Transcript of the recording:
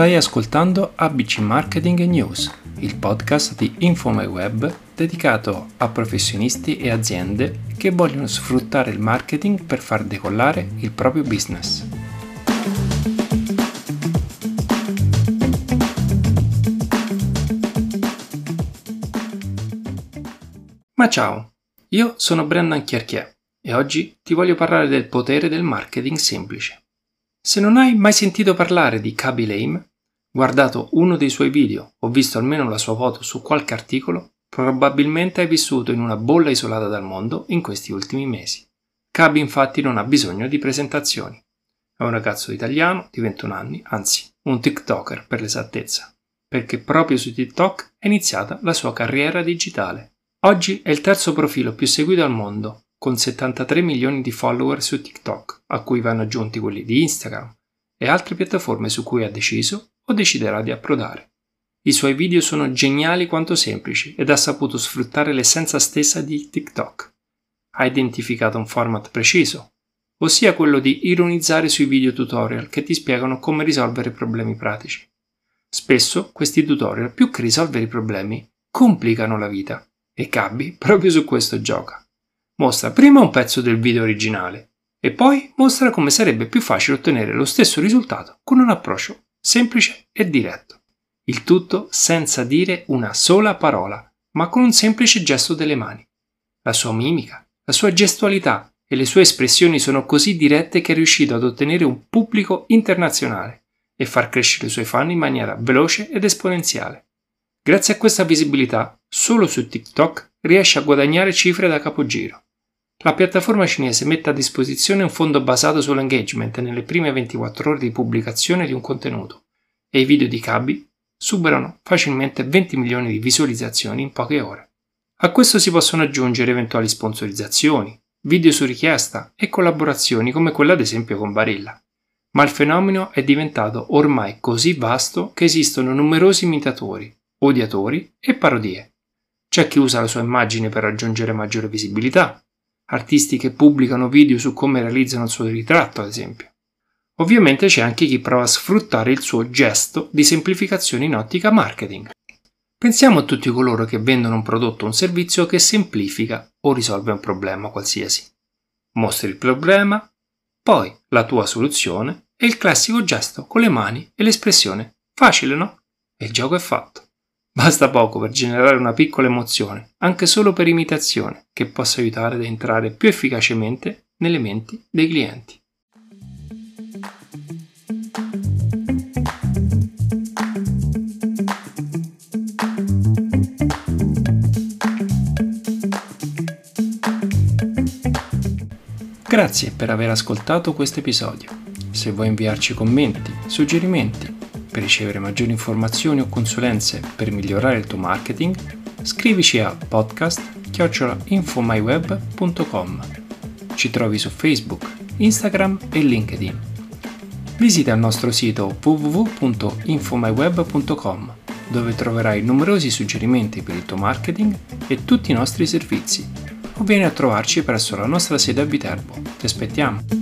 Stai ascoltando ABC Marketing News, il podcast di InfoMyWeb dedicato a professionisti e aziende che vogliono sfruttare il marketing per far decollare il proprio business. Ma ciao, io sono Brendan Chiarchier e oggi ti voglio parlare del potere del marketing semplice. Se non hai mai sentito parlare di Kaby Lame, guardato uno dei suoi video o visto almeno la sua foto su qualche articolo, probabilmente hai vissuto in una bolla isolata dal mondo in questi ultimi mesi. Kaby infatti non ha bisogno di presentazioni. È un ragazzo italiano di 21 anni, anzi un TikToker per l'esattezza, perché proprio su TikTok è iniziata la sua carriera digitale. Oggi è il terzo profilo più seguito al mondo, con 73 milioni di follower su TikTok, a cui vanno aggiunti quelli di Instagram e altre piattaforme su cui ha deciso o deciderà di approdare. I suoi video sono geniali quanto semplici ed ha saputo sfruttare l'essenza stessa di TikTok. Ha identificato un format preciso, ossia quello di ironizzare sui video tutorial che ti spiegano come risolvere problemi pratici. Spesso questi tutorial, più che risolvere i problemi, complicano la vita e Cabby proprio su questo gioca. Mostra prima un pezzo del video originale e poi mostra come sarebbe più facile ottenere lo stesso risultato con un approccio semplice e diretto. Il tutto senza dire una sola parola, ma con un semplice gesto delle mani. La sua mimica, la sua gestualità e le sue espressioni sono così dirette che è riuscito ad ottenere un pubblico internazionale e far crescere i suoi fan in maniera veloce ed esponenziale. Grazie a questa visibilità, solo su TikTok riesce a guadagnare cifre da capogiro. La piattaforma cinese mette a disposizione un fondo basato sull'engagement nelle prime 24 ore di pubblicazione di un contenuto e i video di Kabi superano facilmente 20 milioni di visualizzazioni in poche ore. A questo si possono aggiungere eventuali sponsorizzazioni, video su richiesta e collaborazioni come quella ad esempio con Barilla. Ma il fenomeno è diventato ormai così vasto che esistono numerosi imitatori odiatori e parodie. C'è chi usa la sua immagine per raggiungere maggiore visibilità, artisti che pubblicano video su come realizzano il suo ritratto, ad esempio. Ovviamente c'è anche chi prova a sfruttare il suo gesto di semplificazione in ottica marketing. Pensiamo a tutti coloro che vendono un prodotto o un servizio che semplifica o risolve un problema qualsiasi. Mostri il problema, poi la tua soluzione e il classico gesto con le mani e l'espressione facile, no? E il gioco è fatto. Basta poco per generare una piccola emozione, anche solo per imitazione, che possa aiutare ad entrare più efficacemente nelle menti dei clienti. Grazie per aver ascoltato questo episodio. Se vuoi inviarci commenti, suggerimenti per ricevere maggiori informazioni o consulenze per migliorare il tuo marketing, scrivici a podcast.infomyweb.com. Ci trovi su Facebook, Instagram e LinkedIn. Visita il nostro sito www.infomyweb.com dove troverai numerosi suggerimenti per il tuo marketing e tutti i nostri servizi o vieni a trovarci presso la nostra sede a Viterbo. Ti aspettiamo!